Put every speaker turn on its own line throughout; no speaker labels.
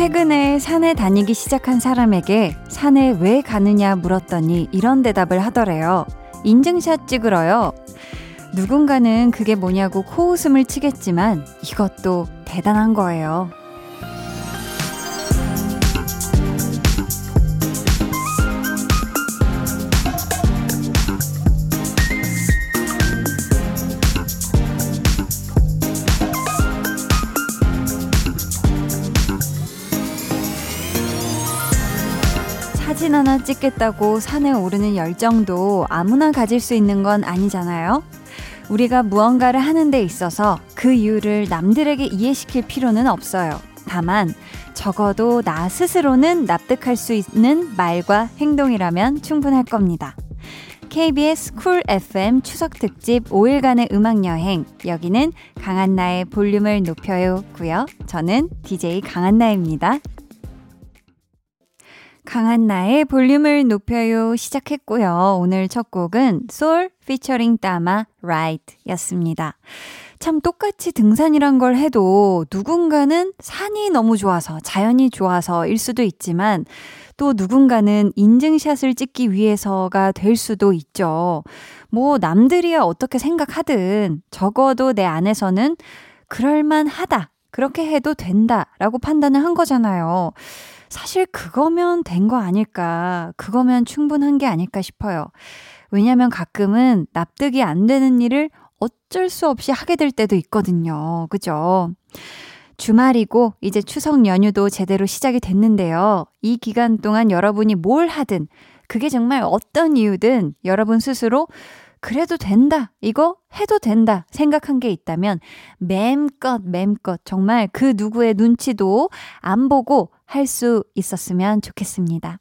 최근에 산에 다니기 시작한 사람에게 산에 왜 가느냐 물었더니 이런 대답을 하더래요. 인증샷 찍으러요. 누군가는 그게 뭐냐고 코웃음을 치겠지만 이것도 대단한 거예요. 사진 하나 찍겠다고 산에 오르는 열정도 아무나 가질 수 있는 건 아니잖아요. 우리가 무언가를 하는 데 있어서 그 이유를 남들에게 이해시킬 필요는 없어요. 다만 적어도 나 스스로는 납득할 수 있는 말과 행동이라면 충분할 겁니다. KBS 쿨 FM 추석 특집 5일간의 음악 여행. 여기는 강한나의 볼륨을 높여요고요. 저는 DJ 강한나입니다. 강한나의 볼륨을 높여요 시작했고요. 오늘 첫 곡은 쏠 피처링 따마 RIDE 였습니다. 참 똑같이 등산이란 걸 해도 누군가는 산이 너무 좋아서 자연이 좋아서일 수도 있지만 또 누군가는 인증샷을 찍기 위해서가 될 수도 있죠. 뭐 남들이야 어떻게 생각하든 적어도 내 안에서는 그럴만 하다. 그렇게 해도 된다 라고 판단을 한 거잖아요. 사실 그거면 된 거 아닐까, 그거면 충분한 게 아닐까 싶어요. 왜냐면 가끔은 납득이 안 되는 일을 어쩔 수 없이 하게 될 때도 있거든요. 그죠? 주말이고 이제 추석 연휴도 제대로 시작이 됐는데요. 이 기간 동안 여러분이 뭘 하든 그게 정말 어떤 이유든 여러분 스스로 그래도 된다. 이거 해도 된다. 생각한 게 있다면 맴껏 맴껏 정말 그 누구의 눈치도 안 보고 할 수 있었으면 좋겠습니다.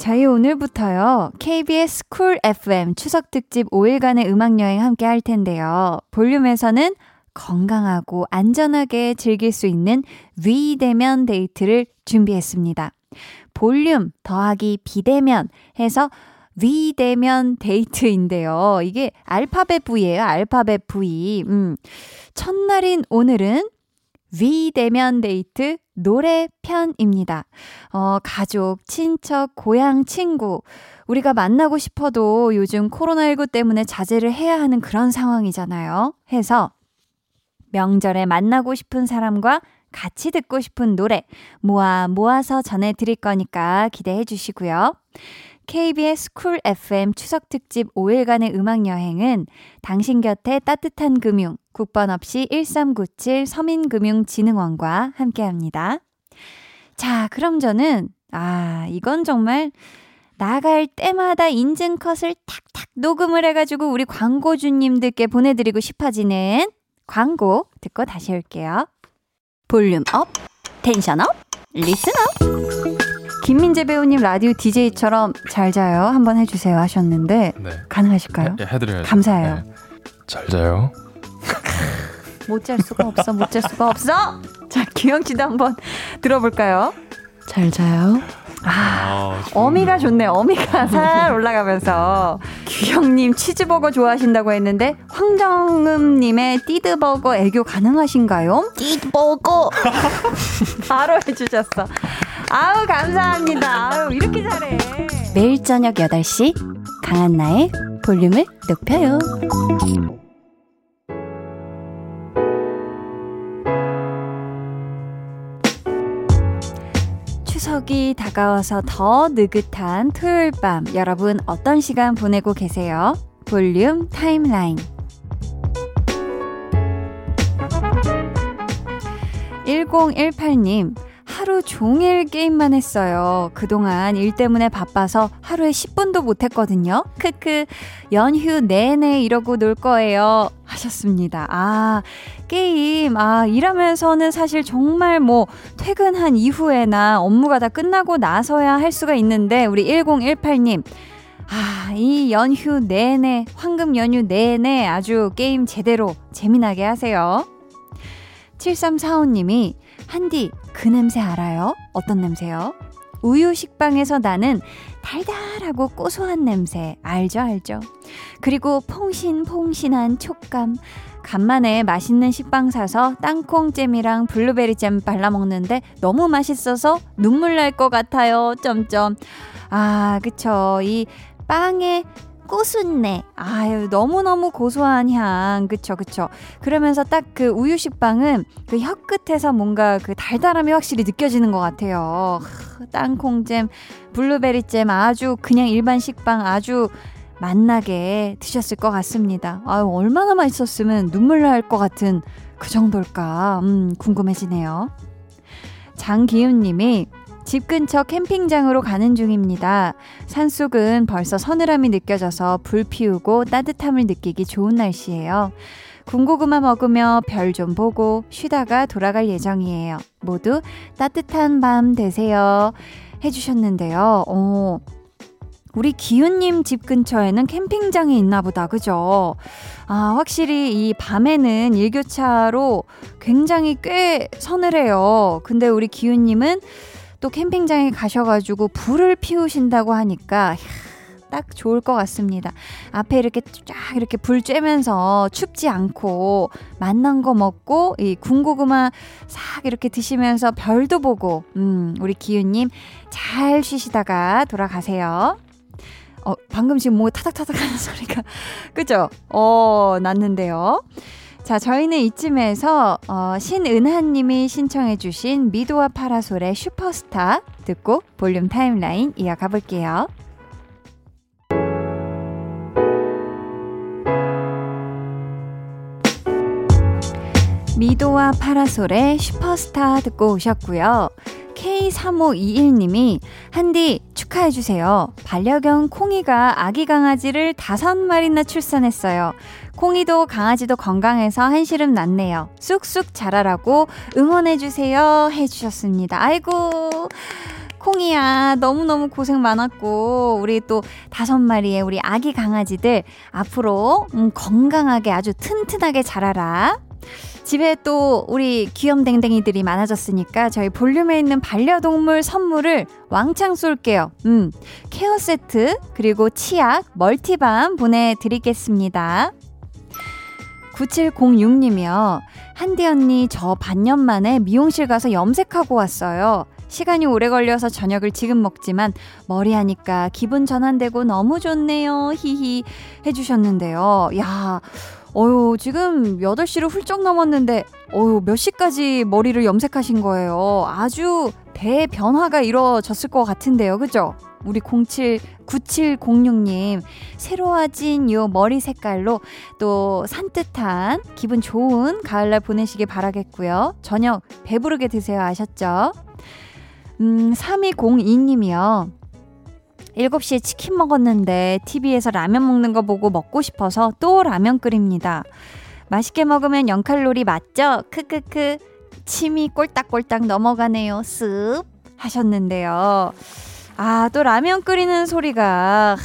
저희 오늘부터요. KBS Cool FM 추석 특집 5일간의 음악 여행 함께 할 텐데요. 볼륨에서는 건강하고 안전하게 즐길 수 있는 V대면 데이트를 준비했습니다. 볼륨 더하기 비대면 해서 V대면 데이트인데요. 이게 알파벳 V예요. 알파벳 V. 음. 첫날인 오늘은 V대면 데이트 노래 편입니다. 어, 가족, 친척, 고향, 친구. 우리가 만나고 싶어도 요즘 코로나19 때문에 자제를 해야 하는 그런 상황이잖아요. 해서 명절에 만나고 싶은 사람과 같이 듣고 싶은 노래 모아 모아서 전해드릴 거니까 기대해 주시고요. KBS Cool FM 추석 특집 5일간의 음악 여행은 당신 곁에 따뜻한 금융, 국번 없이 1397 서민금융진흥원과 함께 합니다. 자, 그럼 저는, 아, 이건 정말 나갈 때마다 인증컷을 탁탁 녹음을 해가지고 우리 광고주님들께 보내드리고 싶어지는 광고 듣고 다시 올게요. volume up, tension up, listen up. 김민재 배우님 라디오 DJ처럼 잘 자요 한번 해주세요 하셨는데 네. 가능하실까요?
네, 해드려요.
감사해요. 네.
잘 자요.
못 잘 수가 없어, 못 잘 수가 없어. 자, 기영 씨도 한번 들어볼까요?
잘 자요.
아, 아 어미가 좋네. 어미가 살 올라가면서 규영님 치즈버거 좋아하신다고 했는데 황정음님의 띠드버거 애교 가능하신가요?
띠드버거
바로 해주셨어. 아우 감사합니다. 아우 이렇게 잘해.
매일 저녁 8시 강한 나의 볼륨을 높여요.
추석이 다가와서 더 느긋한 토요일 밤 여러분 어떤 시간 보내고 계세요? 볼륨 타임라인 1018님 하루 종일 게임만 했어요. 그동안 일 때문에 바빠서 하루에 10분도 못 했거든요. 크크, 연휴 내내 이러고 놀 거예요. 하셨습니다. 아, 게임, 아, 일하면서는 사실 정말 뭐 퇴근한 이후에나 업무가 다 끝나고 나서야 할 수가 있는데, 우리 1018님. 아, 이 연휴 내내, 황금 연휴 내내 아주 게임 제대로 재미나게 하세요. 7345님이 한디 그 냄새 알아요? 어떤 냄새요? 우유 식빵에서 나는 달달하고 고소한 냄새. 알죠 알죠? 그리고 퐁신퐁신한 촉감. 간만에 맛있는 식빵 사서 땅콩잼이랑 블루베리 잼 발라 먹는데 너무 맛있어서 눈물 날 것 같아요. 점점. 아 그쵸. 이 빵에 고순내. 아유, 너무너무 고소한 향. 그쵸, 그쵸. 그러면서 딱 그 우유 식빵은 그 혀 끝에서 뭔가 그 달달함이 확실히 느껴지는 것 같아요. 땅콩잼, 블루베리잼 아주 그냥 일반 식빵 아주 맛나게 드셨을 것 같습니다. 아유, 얼마나 맛있었으면 눈물 날 것 같은 그 정도일까. 음, 궁금해지네요. 장기훈 님이 집 근처 캠핑장으로 가는 중입니다. 산속은 벌써 서늘함이 느껴져서 불 피우고 따뜻함을 느끼기 좋은 날씨예요. 군고구마 먹으며 별 좀 보고 쉬다가 돌아갈 예정이에요. 모두 따뜻한 밤 되세요. 해주셨는데요. 어, 우리 기훈님 집 근처에는 캠핑장이 있나 보다. 그죠? 아, 확실히 이 밤에는 일교차로 굉장히 꽤 서늘해요. 근데 우리 기훈님은 또 캠핑장에 가셔가지고 불을 피우신다고 하니까 딱 좋을 것 같습니다. 앞에 이렇게 쫙 이렇게 불 쬐면서 춥지 않고 맛난 거 먹고 이 군고구마 싹 이렇게 드시면서 별도 보고 음 우리 기윤님 잘 쉬시다가 돌아가세요. 어 방금 지금 뭐 타닥타닥 하는 소리가 그죠? 어 났는데요. 자, 저희는 이쯤에서 어, 신은하님이 신청해주신 미도와 파라솔의 슈퍼스타 듣고 볼륨 타임라인 이어가 볼게요. 미도와 파라솔의 슈퍼스타 듣고 오셨고요. K3521님이 한디 축하해주세요. 반려견 콩이가 아기 강아지를 다섯 마리나 출산했어요. 콩이도 강아지도 건강해서 한시름 났네요. 쑥쑥 자라라고 응원해주세요. 해주셨습니다. 아이고. 콩이야, 너무너무 고생 많았고, 우리 또 다섯 마리의 우리 아기 강아지들 앞으로 음, 건강하게 아주 튼튼하게 자라라. 집에 또 우리 귀염댕댕이들이 많아졌으니까 저희 볼륨에 있는 반려동물 선물을 왕창 쏠게요. 음, 케어 세트, 그리고 치약, 멀티밤 보내드리겠습니다. 9706님이요. 한디 언니, 저 반년 만에 미용실 가서 염색하고 왔어요. 시간이 오래 걸려서 저녁을 지금 먹지만 머리 하니까 기분 전환되고 너무 좋네요. 히히 해주셨는데요. 야, 어유 지금 8시를 훌쩍 넘었는데, 어유 몇 시까지 머리를 염색하신 거예요? 아주 대변화가 이루어졌을 것 같은데요. 그죠? 우리 07, 9706님, 새로워진 요 머리 색깔로 또 산뜻한 기분 좋은 가을날 보내시길 바라겠고요. 저녁 배부르게 드세요. 아셨죠? 음, 3202님이요. 7시에 치킨 먹었는데 TV에서 라면 먹는 거 보고 먹고 싶어서 또 라면 끓입니다. 맛있게 먹으면 0칼로리 맞죠? 크크크. 침이 꼴딱꼴딱 넘어가네요. 습 하셨는데요. 아, 또 라면 끓이는 소리가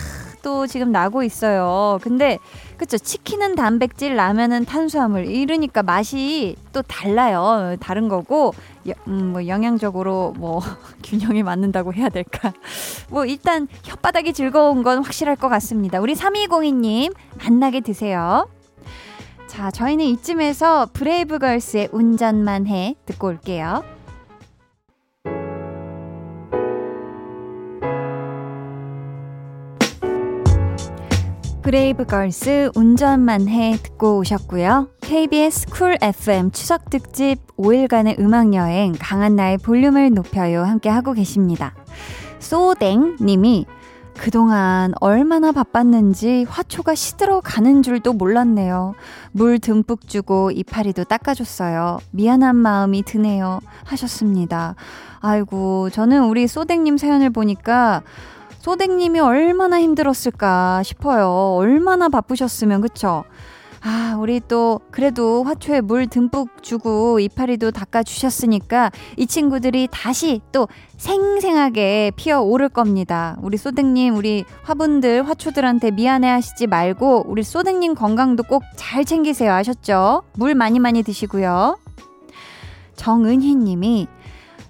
또 지금 나고 있어요. 근데 그쵸 치킨은 단백질, 라면은 탄수화물 이러니까 맛이 또 달라요. 다른 거고 여, 음, 뭐 영양적으로 뭐 균형이 맞는다고 해야 될까? 뭐 일단 혓바닥이 즐거운 건 확실할 것 같습니다. 우리 3202님 맛나게 드세요. 자, 저희는 이쯤에서 브레이브걸스의 운전만 해 듣고 올게요. 브레이브걸스 운전만 해 듣고 오셨고요. KBS Cool FM 추석 특집 5일간의 음악 여행 강한나의 볼륨을 높여요 함께 하고 계십니다. 소댕 님이 그동안 얼마나 바빴는지 화초가 시들어 가는 줄도 몰랐네요. 물 듬뿍 주고 이파리도 닦아줬어요. 미안한 마음이 드네요. 하셨습니다. 아이고, 저는 우리 소댕님 사연을 보니까 소댕님이 얼마나 힘들었을까 싶어요. 얼마나 바쁘셨으면, 그쵸? 아, 우리 또, 그래도 화초에 물 듬뿍 주고 이파리도 닦아 주셨으니까 이 친구들이 다시 또 생생하게 피어 오를 겁니다. 우리 소댕님, 우리 화분들, 화초들한테 미안해 하시지 말고 우리 소댕님 건강도 꼭 잘 챙기세요. 아셨죠? 물 많이 많이 드시고요. 정은희 님이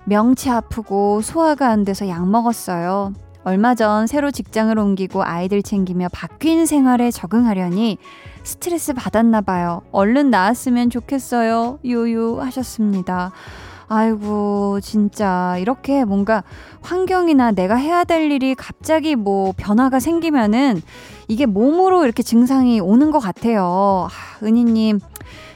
명치 아프고 소화가 안 돼서 약 먹었어요. 얼마 전 새로 직장을 옮기고 아이들 챙기며 바뀐 생활에 적응하려니 스트레스 받았나 봐요. 얼른 나았으면 좋겠어요. 요요 하셨습니다. 아이고, 진짜, 이렇게 뭔가 환경이나 내가 해야 될 일이 갑자기 뭐 변화가 생기면은 이게 몸으로 이렇게 증상이 오는 것 같아요. 하, 은희님,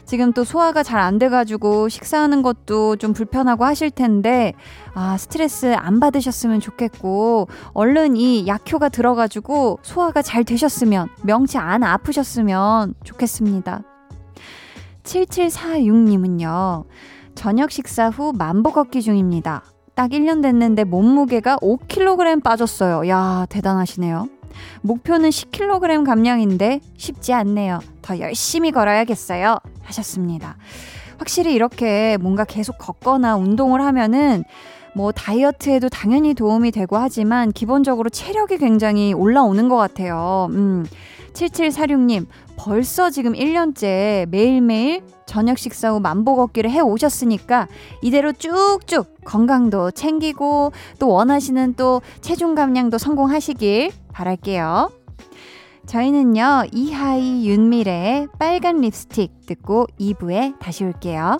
지금 또 소화가 잘 안 돼가지고 식사하는 것도 좀 불편하고 하실 텐데, 아, 스트레스 안 받으셨으면 좋겠고, 얼른 이 약효가 들어가지고 소화가 잘 되셨으면, 명치 안 아프셨으면 좋겠습니다. 7746님은요, 저녁 식사 후 만보 걷기 중입니다. 딱 1년 됐는데 몸무게가 5kg 빠졌어요. 야, 대단하시네요. 목표는 10kg 감량인데 쉽지 않네요. 더 열심히 걸어야겠어요. 하셨습니다. 확실히 이렇게 뭔가 계속 걷거나 운동을 하면은 뭐 다이어트에도 당연히 도움이 되고 하지만 기본적으로 체력이 굉장히 올라오는 것 같아요. 음. 7746님, 벌써 지금 1년째 매일매일 저녁 식사 후 만보 걷기를 해 오셨으니까 이대로 쭉쭉 건강도 챙기고 또 원하시는 또 체중 감량도 성공하시길 바랄게요. 저희는요, 이하이 윤미래의 빨간 립스틱 듣고 2부에 다시 올게요.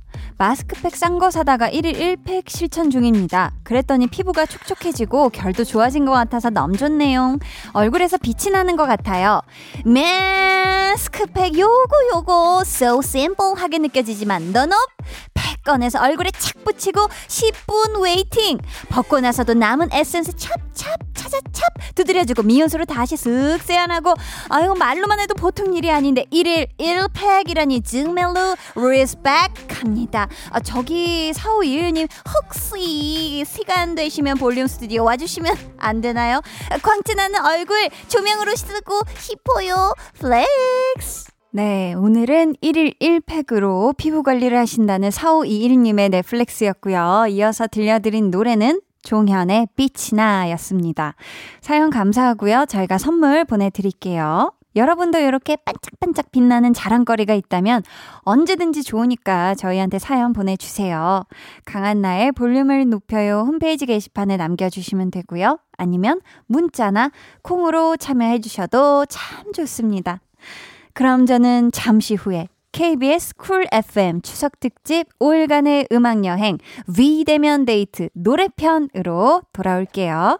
마스크팩 싼 거 사다가 1일 1팩 실천 중입니다. 그랬더니 피부가 촉촉해지고 결도 좋아진 것 같아서 너무 좋네요. 얼굴에서 빛이 나는 것 같아요. 마스크팩 요거 요거 so simple하게 느껴지지만 no no 팩 꺼내서 얼굴에 착 붙이고 10분 waiting 벗고 나서도 남은 에센스 찹찹 차자찹 두드려주고 미온수로 다시 쓱 세안하고 아유 말로만 해도 보통 일이 아닌데 1일 1팩이라니 정말로 respect합니다 아, 저기 사오이일님 혹시 시간 되시면 볼륨 스튜디오 와주시면 안 되나요? 광채나는 얼굴 조명으로 쓰고 싶어요 flex 네, 오늘은 1일 1팩으로 피부 관리를 하신다는 4521님의 네 flex였고요. 이어서 들려드린 노래는 종현의 빛이나 였습니다. 사연 감사하고요. 저희가 선물 보내드릴게요. 여러분도 이렇게 반짝반짝 빛나는 자랑거리가 있다면 언제든지 좋으니까 저희한테 사연 보내주세요. 강한나의 볼륨을 높여요 홈페이지 게시판에 남겨주시면 되고요. 아니면 문자나 콩으로 참여해주셔도 참 좋습니다. 그럼 저는 잠시 후에 KBS Cool FM 추석 특집 5일간의 음악 여행 V대면 데이트 노래편으로 돌아올게요.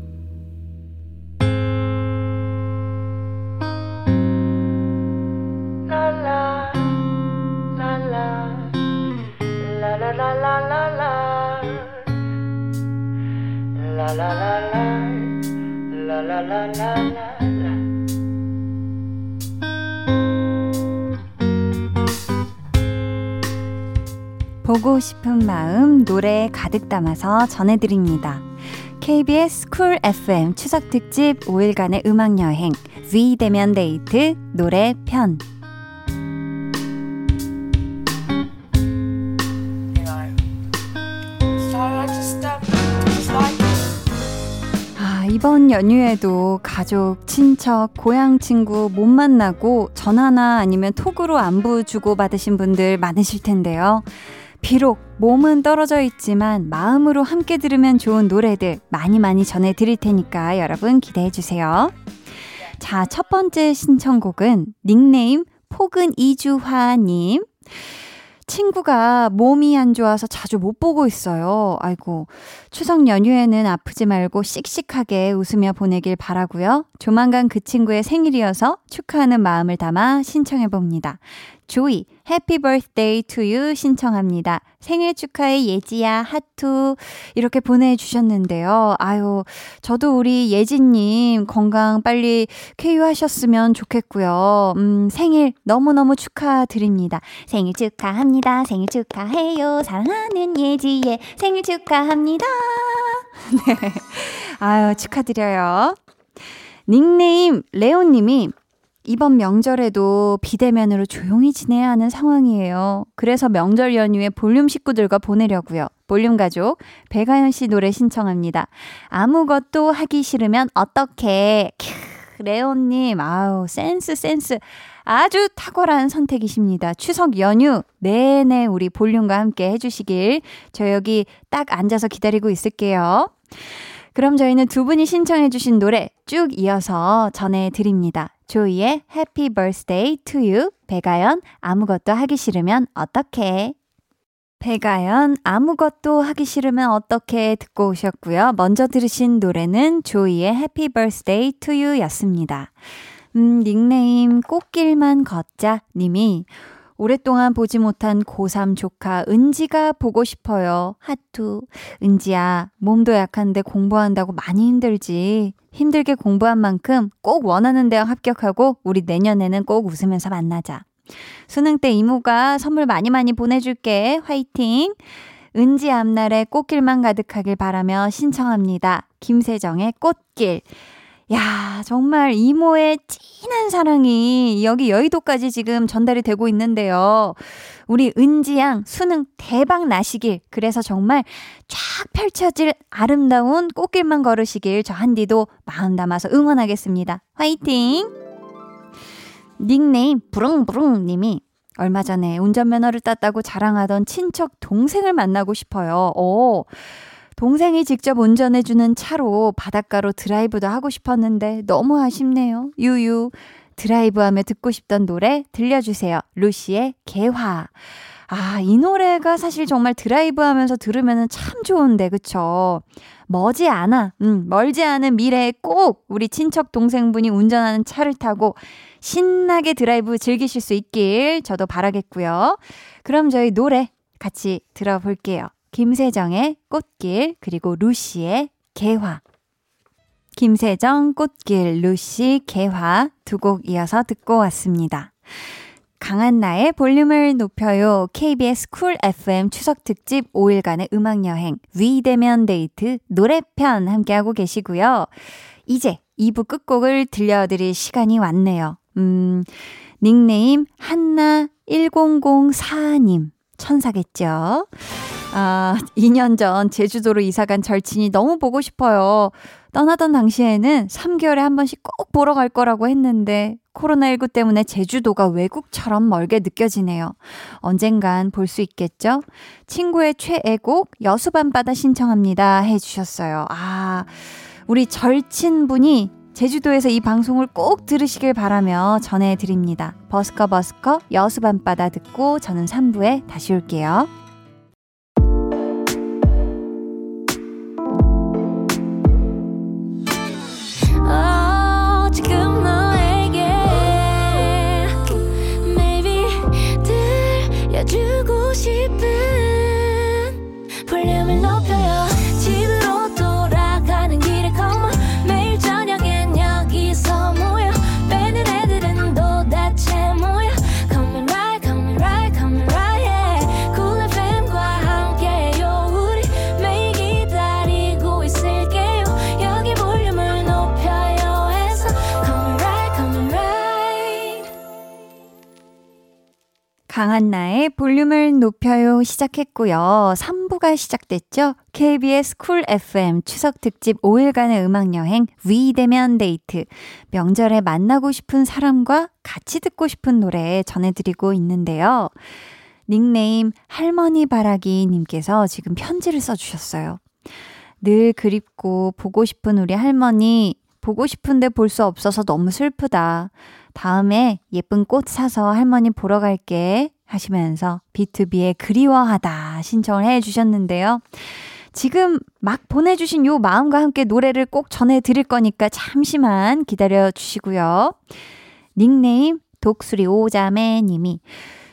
보고 싶은 마음 노래에 가득 담아서 전해드립니다. KBS Cool FM 추석 특집 5일간의 음악 여행 V대면 데이트 노래 편 이번 연휴에도 가족, 친척, 고향 친구 못 만나고 전화나 아니면 톡으로 안부 주고 받으신 분들 많으실 텐데요. 비록 몸은 떨어져 있지만 마음으로 함께 들으면 좋은 노래들 많이 많이 전해 드릴 테니까 여러분 기대해 주세요. 자, 첫 번째 신청곡은 닉네임 포근 이주화님. 친구가 몸이 안 좋아서 자주 못 보고 있어요. 아이고. 추석 연휴에는 아프지 말고 씩씩하게 웃으며 보내길 바라고요. 조만간 그 친구의 생일이어서 축하하는 마음을 담아 신청해 봅니다. 조이, 해피 birthday to you 신청합니다. 생일 축하해 예지야 하투 이렇게 보내주셨는데요. 아유, 저도 우리 예지님 건강 빨리 쾌유하셨으면 좋겠고요. 음, 생일 너무너무 축하드립니다. 생일 축하합니다. 생일 축하해요. 사랑하는 예지의 생일 축하합니다. 네. 아유, 축하드려요. 닉네임 레오님이 이번 명절에도 비대면으로 조용히 지내야 하는 상황이에요. 그래서 명절 연휴에 볼륨 식구들과 보내려고요. 볼륨 가족 배가연 씨 노래 신청합니다. 아무것도 하기 싫으면 어떻게? 레오님, 아우 센스 센스 아주 탁월한 선택이십니다. 추석 연휴 내내 우리 볼륨과 함께 해 주시길 저 여기 딱 앉아서 기다리고 있을게요. 그럼 저희는 두 분이 신청해주신 노래 쭉 이어서 전해드립니다. 조이의 Happy Birthday to You, 배가연 아무것도 하기 싫으면 어떡해? 배가연 아무것도 하기 싫으면 어떻게 듣고 오셨고요. 먼저 들으신 노래는 조이의 Happy Birthday to You 였습니다. 음, 닉네임 꽃길만 걷자 님이 오랫동안 보지 못한 고3 조카 은지가 보고 싶어요. 하투. 은지야, 몸도 약한데 공부한다고 많이 힘들지. 힘들게 공부한 만큼 꼭 원하는 대학 합격하고 우리 내년에는 꼭 웃으면서 만나자. 수능 때 이모가 선물 많이 많이 보내줄게. 화이팅! 은지 앞날에 꽃길만 가득하길 바라며 신청합니다. 김세정의 꽃길. 야, 정말 이모의 진한 사랑이 여기 여의도까지 지금 전달이 되고 있는데요. 우리 은지양 수능 대박 나시길. 그래서 정말 쫙 펼쳐질 아름다운 꽃길만 걸으시길 저 한디도 마음 담아서 응원하겠습니다. 화이팅! 닉네임 부릉부릉 님이 얼마 전에 운전면허를 땄다고 자랑하던 친척 동생을 만나고 싶어요. 오. 동생이 직접 운전해주는 차로 바닷가로 드라이브도 하고 싶었는데 너무 아쉽네요. 유유. 드라이브 하며 듣고 싶던 노래 들려주세요. 루시의 개화. 아, 이 노래가 사실 정말 드라이브 하면서 들으면 참 좋은데, 그쵸? 머지 않아, 음, 멀지 않은 미래에 꼭 우리 친척 동생분이 운전하는 차를 타고 신나게 드라이브 즐기실 수 있길 저도 바라겠고요. 그럼 저희 노래 같이 들어볼게요. 김세정의 꽃길, 그리고 루시의 개화. 김세정, 꽃길, 루시, 개화 두 곡 이어서 듣고 왔습니다. 강한나의 볼륨을 높여요. KBS 쿨 FM 추석 특집 5일간의 음악 여행 비대면 데이트 노래편 함께하고 계시고요. 이제 2부 끝곡을 들려드릴 시간이 왔네요. 음, 닉네임 한나1004님. 천사겠죠? 아, 2년 전 제주도로 이사간 절친이 너무 보고 싶어요. 떠나던 당시에는 3개월에 한 번씩 꼭 보러 갈 거라고 했는데 코로나19 때문에 제주도가 외국처럼 멀게 느껴지네요. 언젠간 볼 수 있겠죠? 친구의 최애곡 여수밤바다 신청합니다 해주셨어요. 아, 우리 절친분이 제주도에서 이 방송을 꼭 들으시길 바라며 전해드립니다. 버스커 버스커 여수밤바다 듣고 저는 3부에 다시 올게요. 싶은. 볼륨을 높여 강한나의 볼륨을 높여요 시작했고요. 3부가 시작됐죠. KBS 쿨 FM 추석 특집 5일간의 음악 여행 비대면 데이트. 명절에 만나고 싶은 사람과 같이 듣고 싶은 노래 전해드리고 있는데요. 닉네임 할머니 바라기 님께서 지금 편지를 써주셨어요. 늘 그립고 보고 싶은 우리 할머니 보고 싶은데 볼 수 없어서 너무 슬프다. 다음에 예쁜 꽃 사서 할머니 보러 갈게 하시면서 B2B의 그리워하다 신청을 해 주셨는데요. 지금 막 보내주신 요 마음과 함께 노래를 꼭 전해드릴 거니까 잠시만 기다려 주시고요. 닉네임 독수리 오자매 님이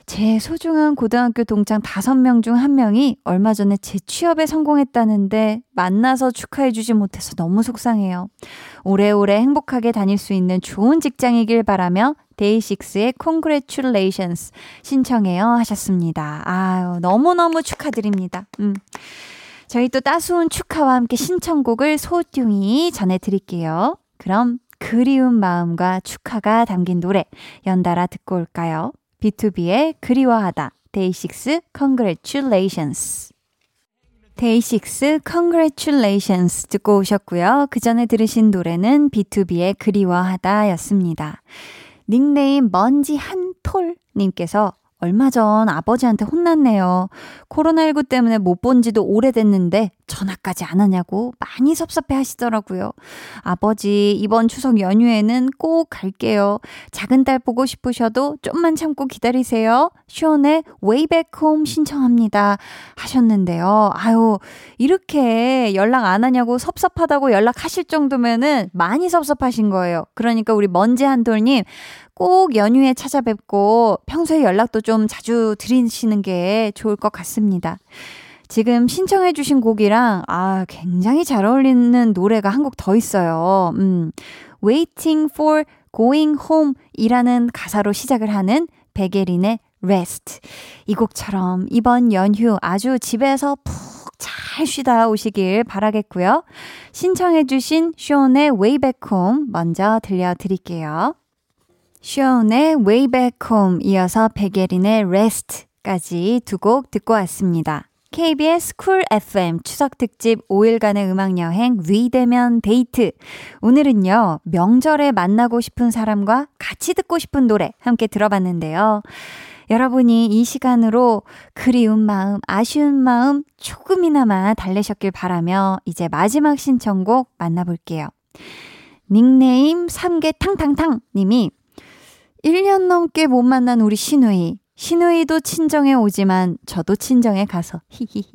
제 소중한 고등학교 동창 5명 중 1명이 얼마 전에 재취업에 성공했다는데 만나서 축하해주지 못해서 너무 속상해요. 오래오래 행복하게 다닐 수 있는 좋은 직장이길 바라며 데이식스의 Congratulations 신청해요 하셨습니다. 아유, 너무너무 축하드립니다. 음. 저희 또 따스운 축하와 함께 신청곡을 소중히 전해드릴게요. 그럼 그리운 마음과 축하가 담긴 노래 연달아 듣고 올까요? B2B의 그리워하다. 데이식스 Congratulations. 데이식스 Congratulations 듣고 오셨고요. 그 전에 들으신 노래는 B2B의 그리워하다 였습니다. 닉네임 먼지 한톨 님께서 얼마 전 아버지한테 혼났네요. 코로나19 때문에 못 본 지도 오래됐는데 전화까지 안 하냐고 많이 섭섭해 하시더라고요. 아버지, 이번 추석 연휴에는 꼭 갈게요. 작은 딸 보고 싶으셔도 좀만 참고 기다리세요. 쇼의 Way Back Home 신청합니다. 하셨는데요. 아유, 이렇게 연락 안 하냐고 섭섭하다고 연락하실 정도면은 많이 섭섭하신 거예요. 그러니까 우리 먼지 한돌님 꼭 연휴에 찾아뵙고 평소에 연락도 좀 자주 드리시는 게 좋을 것 같습니다. 지금 신청해주신 곡이랑, 아, 굉장히 잘 어울리는 노래가 한 곡 더 있어요. 음, Waiting for Going Home 이라는 가사로 시작을 하는 백예린의 Rest. 이 곡처럼 이번 연휴 아주 집에서 푹 잘 쉬다 오시길 바라겠고요. 신청해주신 숀의 Way Back Home 먼저 들려드릴게요. 숀의 Way Back Home 이어서 백예린의 Rest까지 두 곡 듣고 왔습니다. KBS 쿨 FM 추석 특집 5일간의 음악 여행 비대면 데이트. 오늘은요, 명절에 만나고 싶은 사람과 같이 듣고 싶은 노래 함께 들어봤는데요. 여러분이 이 시간으로 그리운 마음, 아쉬운 마음 조금이나마 달래셨길 바라며 이제 마지막 신청곡 만나볼게요. 닉네임 삼계탕탕탕 님이 1년 넘게 못 만난 우리 신우이. 신우이도 친정에 오지만 저도 친정에 가서 히히히.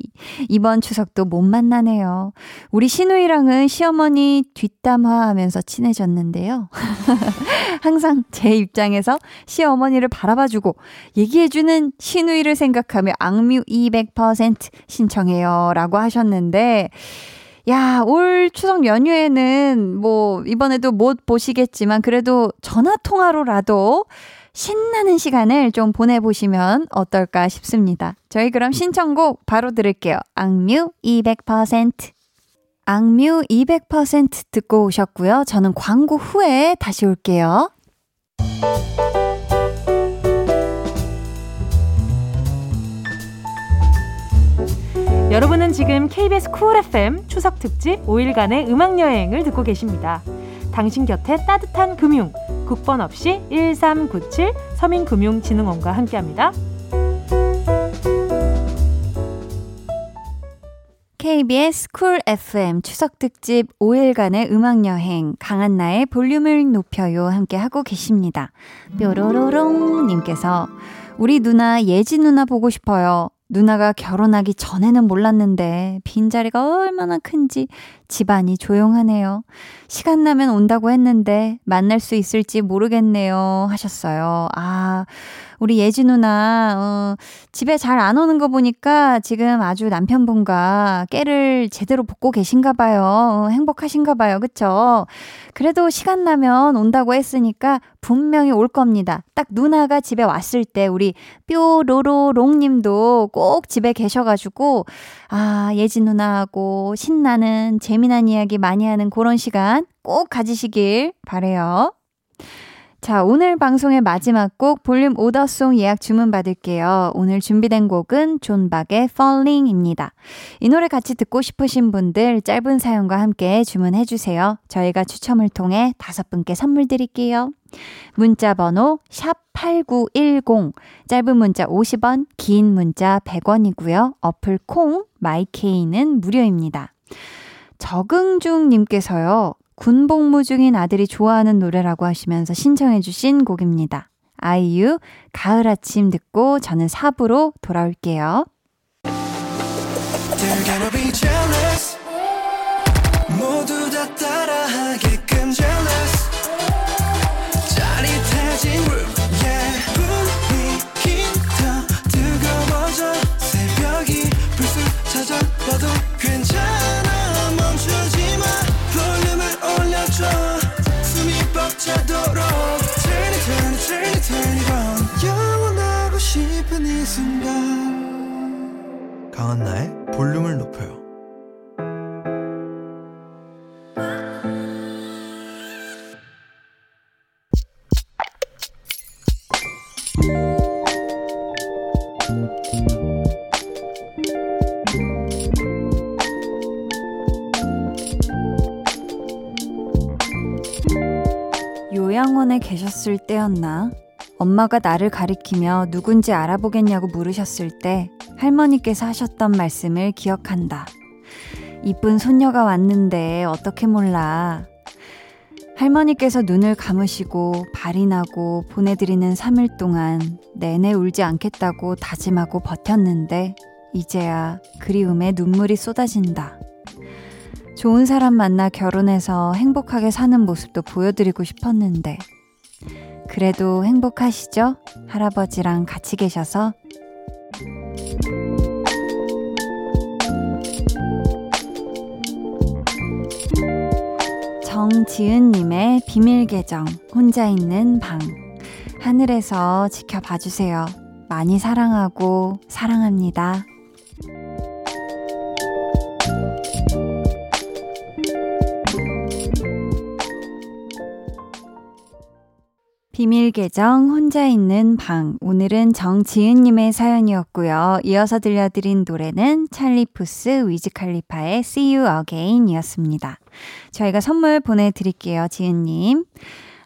이번 추석도 못 만나네요. 우리 신우이랑은 시어머니 뒷담화 하면서 친해졌는데요. 항상 제 입장에서 시어머니를 바라봐주고 얘기해주는 신우이를 생각하며 악뮤 200% 신청해요. 라고 하셨는데, 야, 올 추석 연휴에는 뭐, 이번에도 못 보시겠지만, 그래도 전화통화로라도 신나는 시간을 좀 보내보시면 어떨까 싶습니다. 저희 그럼 신청곡 바로 들을게요. 악뮤 200%. 악뮤 200% 듣고 오셨고요. 저는 광고 후에 다시 올게요.
여러분은 지금 KBS 쿨 FM 추석 특집 5일간의 음악 여행을 듣고 계십니다. 당신 곁에 따뜻한 금융 국번 없이 1397 서민금융진흥원과 함께합니다.
KBS 쿨 FM 추석 특집 5일간의 음악 여행 강한나의 볼륨을 높여요 함께 하고 계십니다. 뾰로로롱 님께서 우리 누나 예지 누나 보고 싶어요. 누나가 결혼하기 전에는 몰랐는데 빈자리가 얼마나 큰지 집안이 조용하네요. 시간 나면 온다고 했는데 만날 수 있을지 모르겠네요. 하셨어요. 아, 우리 예지 누나, 어, 집에 잘 안 오는 거 보니까 지금 아주 남편분과 깨를 제대로 볶고 계신가 봐요. 어, 행복하신가 봐요. 그쵸? 그래도 시간 나면 온다고 했으니까 분명히 올 겁니다. 딱 누나가 집에 왔을 때 우리 뾰로로롱 님도 꼭 집에 계셔가지고, 아, 예지 누나하고 신나는 재미난 이야기 많이 하는 그런 시간 꼭 가지시길 바래요. 자, 오늘 방송의 마지막 곡 볼륨 오더송 예약 주문 받을게요. 오늘 준비된 곡은 존 박의 Falling입니다. 이 노래 같이 듣고 싶으신 분들 짧은 사연과 함께 주문해 주세요. 저희가 추첨을 통해 다섯 분께 선물 드릴게요. 문자 번호 샵8910 짧은 문자 50원, 긴 문자 100원이고요. 어플 콩 마이케이는 무료입니다. 적응중 님께서요. 군 복무 중인 아들이 좋아하는 노래라고 하시면서 신청해주신 곡입니다. 아이유, 가을 아침 듣고 저는 4부로 돌아올게요. 계셨을 때였나? 엄마가 나를 가리키며 누군지 알아보겠냐고 물으셨을 때 할머니께서 하셨던 말씀을 기억한다. 이쁜 손녀가 왔는데 어떻게 몰라. 할머니께서 눈을 감으시고 발이 나고 보내드리는 3일 동안 내내 울지 않겠다고 다짐하고 버텼는데 이제야 그리움에 눈물이 쏟아진다. 좋은 사람 만나 결혼해서 행복하게 사는 모습도 보여드리고 싶었는데. 그래도 행복하시죠? 할아버지랑 같이 계셔서. 정지은님의 비밀계정, 혼자 있는 방. 하늘에서 지켜봐 주세요. 많이 사랑하고, 사랑합니다. 비밀 계정 혼자 있는 방. 오늘은 정지은님의 사연이었고요. 이어서 들려드린 노래는 찰리푸스 위즈칼리파의 See You Again 이었습니다. 저희가 선물 보내드릴게요, 지은님.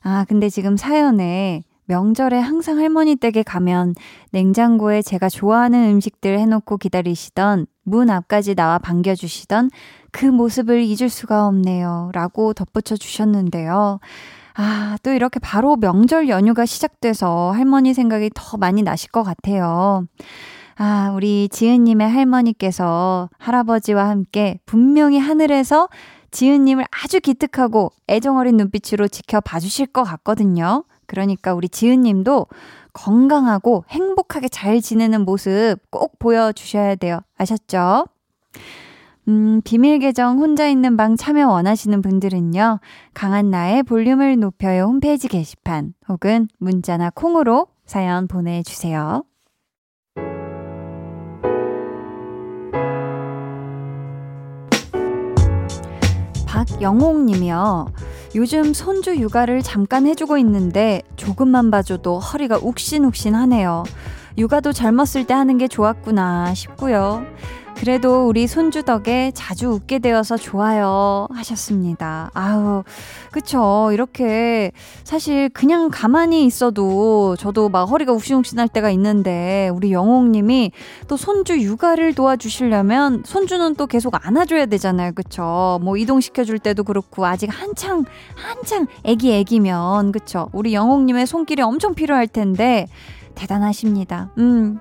아, 근데 지금 사연에 명절에 항상 할머니 댁에 가면 냉장고에 제가 좋아하는 음식들 해놓고 기다리시던 문 앞까지 나와 반겨주시던 그 모습을 잊을 수가 없네요. 라고 덧붙여 주셨는데요. 아, 또 이렇게 바로 명절 연휴가 시작돼서 할머니 생각이 더 많이 나실 것 같아요. 아, 우리 지은님의 할머니께서 할아버지와 함께 분명히 하늘에서 지은님을 아주 기특하고 애정어린 눈빛으로 지켜봐 주실 것 같거든요. 그러니까 우리 지은님도 건강하고 행복하게 잘 지내는 모습 꼭 보여주셔야 돼요. 아셨죠? 음, 비밀 계정 혼자 있는 방 참여 원하시는 분들은요. 강한 나의 볼륨을 높여요 홈페이지 게시판 혹은 문자나 콩으로 사연 보내 주세요. 박영옥 님이요. 요즘 손주 육아를 잠깐 해주고 있는데 조금만 봐줘도 허리가 욱신욱신 하네요. 육아도 젊었을 때 하는 게 좋았구나 싶고요. 그래도 우리 손주 덕에 자주 웃게 되어서 좋아요 하셨습니다. 아우, 그쵸. 이렇게 사실 그냥 가만히 있어도 저도 막 허리가 욱신욱신할 때가 있는데 우리 영옥님이 또 손주 육아를 도와주시려면 손주는 또 계속 안아줘야 되잖아요. 그쵸. 뭐 이동시켜줄 때도 그렇고 아직 한창, 한창 애기 애기면 그쵸. 우리 영옥님의 손길이 엄청 필요할 텐데 대단하십니다. 음.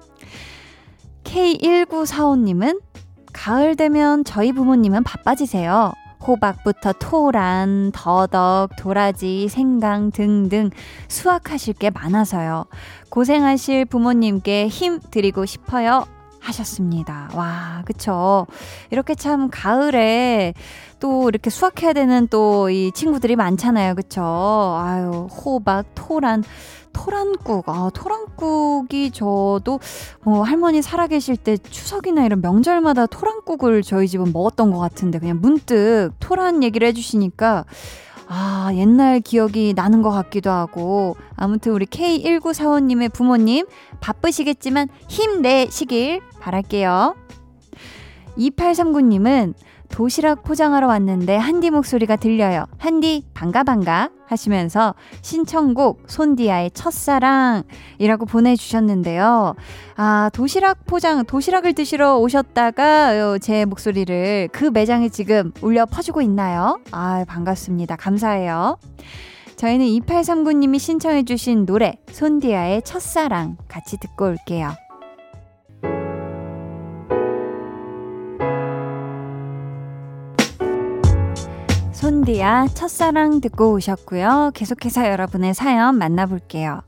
K1945님은 가을 되면 저희 부모님은 바빠지세요. 호박부터 토란, 더덕, 도라지, 생강 등등 수확하실 게 많아서요. 고생하실 부모님께 힘 드리고 싶어요. 하셨습니다. 와, 그쵸. 이렇게 참 가을에 또 이렇게 수확해야 되는 또 이 친구들이 많잖아요. 그쵸. 아유, 호박, 토란. 토란국. 아, 토란국이 저도 뭐 할머니 살아계실 때 추석이나 이런 명절마다 토란국을 저희 집은 먹었던 것 같은데 그냥 문득 토란 얘기를 해주시니까 아, 옛날 기억이 나는 것 같기도 하고. 아무튼 우리 K1945님의 부모님 바쁘시겠지만 힘내시길 바랄게요. 2839님은 도시락 포장하러 왔는데 한디 목소리가 들려요. 한디 반가 반가 하시면서 신청곡 손디아의 첫사랑이라고 보내주셨는데요. 아 도시락 포장 도시락을 드시러 오셨다가 제 목소리를 그 매장에 지금 울려 퍼주고 있나요? 아 반갑습니다. 감사해요. 저희는 2839님이 신청해주신 노래 손디아의 첫사랑 같이 듣고 올게요. 손디아 첫사랑 듣고 오셨고요. 계속해서 여러분의 사연 만나볼게요.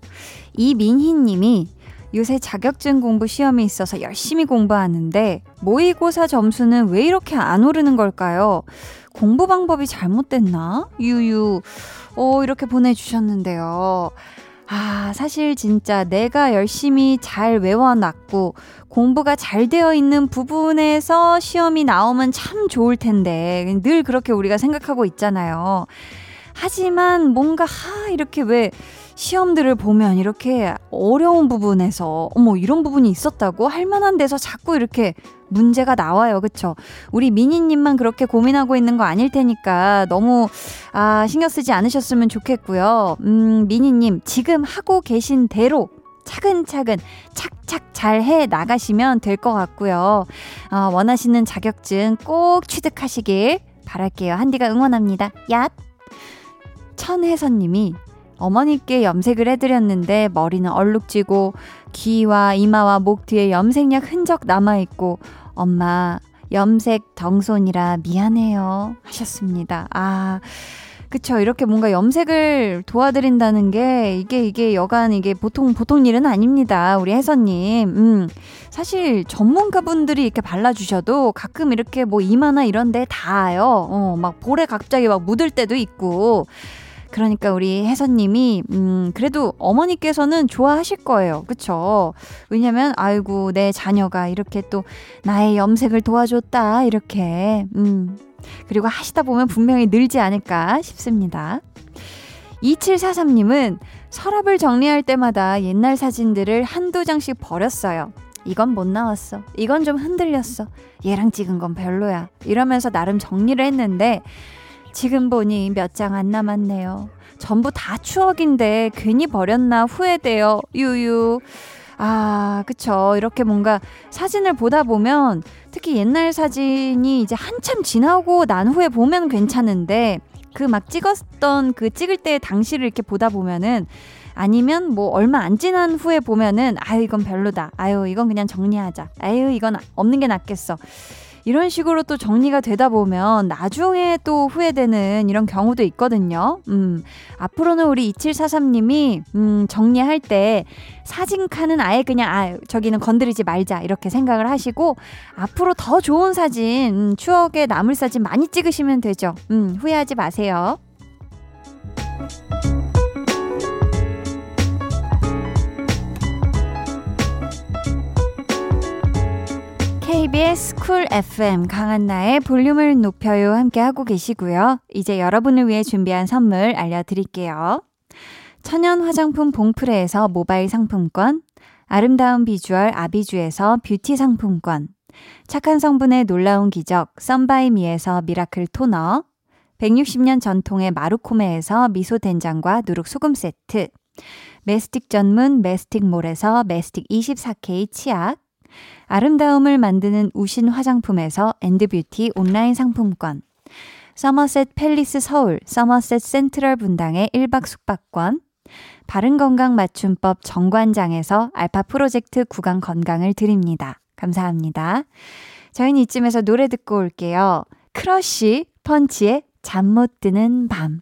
이민희 님이 요새 자격증 공부 시험이 있어서 열심히 공부하는데 모의고사 점수는 왜 이렇게 안 오르는 걸까요? 공부 방법이 잘못됐나? 유유. 어, 이렇게 보내주셨는데요. 아, 사실 진짜 내가 열심히 잘 외워놨고 공부가 잘 되어 있는 부분에서 시험이 나오면 참 좋을 텐데 늘 그렇게 우리가 생각하고 있잖아요. 하지만 뭔가 하 이렇게 왜 시험들을 보면 이렇게 어려운 부분에서 어머 이런 부분이 있었다고 할 만한 데서 자꾸 이렇게 문제가 나와요. 그쵸? 우리 미니님만 그렇게 고민하고 있는 거 아닐 테니까 너무, 아, 신경 쓰지 않으셨으면 좋겠고요. 음, 미니님, 지금 하고 계신 대로 차근차근 착착 잘 해 나가시면 될 것 같고요. 어, 원하시는 자격증 꼭 취득하시길 바랄게요. 한디가 응원합니다. 얏! 천혜선님이 어머니께 염색을 해드렸는데 머리는 얼룩지고 귀와 이마와 목 뒤에 염색약 흔적 남아있고 엄마 염색 정손이라 미안해요 하셨습니다. 아 그쵸. 이렇게 뭔가 염색을 도와드린다는 게, 이게, 이게 여간, 이게 보통, 보통 일은 아닙니다. 우리 혜선님. 음. 사실 전문가분들이 이렇게 발라주셔도 가끔 이렇게 뭐 이마나 이런 데 닿아요. 어, 막 볼에 갑자기 막 묻을 때도 있고. 그러니까 우리 혜선님이 음 그래도 어머니께서는 좋아하실 거예요. 그쵸? 왜냐면 아이고 내 자녀가 이렇게 또 나의 염색을 도와줬다 이렇게 음 그리고 하시다 보면 분명히 늘지 않을까 싶습니다. 2743님은 서랍을 정리할 때마다 옛날 사진들을 한두 장씩 버렸어요. 이건 못 나왔어. 이건 좀 흔들렸어. 얘랑 찍은 건 별로야. 이러면서 나름 정리를 했는데 지금 보니 몇 장 안 남았네요. 전부 다 추억인데 괜히 버렸나 후회돼요. 유유. 아, 그쵸. 이렇게 뭔가 사진을 보다 보면 특히 옛날 사진이 이제 한참 지나고 난 후에 보면 괜찮은데 그 막 찍었던 그 찍을 때 당시를 이렇게 보다 보면은 아니면 뭐 얼마 안 지난 후에 보면은 아유 이건 별로다. 아유 이건 그냥 정리하자. 아유 이건 없는 게 낫겠어. 이런 식으로 또 정리가 되다 보면 나중에 또 후회되는 이런 경우도 있거든요. 음, 앞으로는 우리 2743님이, 음, 정리할 때 사진칸은 아예 그냥, 아, 저기는 건드리지 말자. 이렇게 생각을 하시고, 앞으로 더 좋은 사진, 음, 추억에 남을 사진 많이 찍으시면 되죠. 음, 후회하지 마세요. KBS 쿨 FM 강한나의 볼륨을 높여요 함께 하고 계시고요. 이제 여러분을 위해 준비한 선물 알려드릴게요. 천연 화장품 봉프레에서 모바일 상품권, 아름다운 비주얼 아비주에서 뷰티 상품권, 착한 성분의 놀라운 기적 썬바이미에서 미라클 토너, 160년 전통의 마루코메에서 미소 된장과 누룩 소금 세트, 메스틱 전문 메스틱몰에서 메스틱 24K 치약, 아름다움을 만드는 우신 화장품에서 엔드뷰티 온라인 상품권, 서머셋 팰리스 서울, 서머셋 센트럴 분당의 1박 숙박권, 바른건강 맞춤법 정관장에서 알파 프로젝트 구강 건강을 드립니다. 감사합니다. 저희는 이쯤에서 노래 듣고 올게요. 크러쉬 펀치의 잠 못 드는 밤.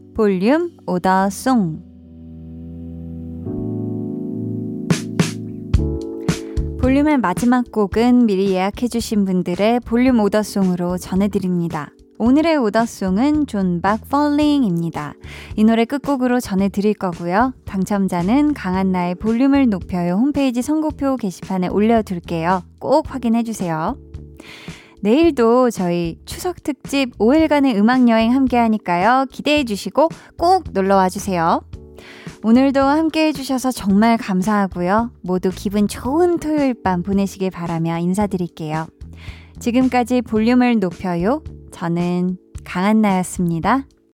볼륨 오더송. 볼륨의 마지막 곡은 미리 예약해주신 분들의 볼륨 오더송으로 전해드립니다. 오늘의 오더송은 존박 Falling입니다. 이 노래 끝곡으로 전해드릴 거고요. 당첨자는 강한나의 볼륨을 높여요 홈페이지 선곡표 게시판에 올려둘게요. 꼭 확인해주세요. 내일도 저희 추석 특집 5일간의 음악 여행 함께 하니까요. 기대해 주시고 꼭 놀러 와 주세요. 오늘도 함께 해주셔서 정말 감사하고요. 모두 기분 좋은 토요일 밤 보내시길 바라며 인사드릴게요. 지금까지 볼륨을 높여요. 저는 강한나였습니다.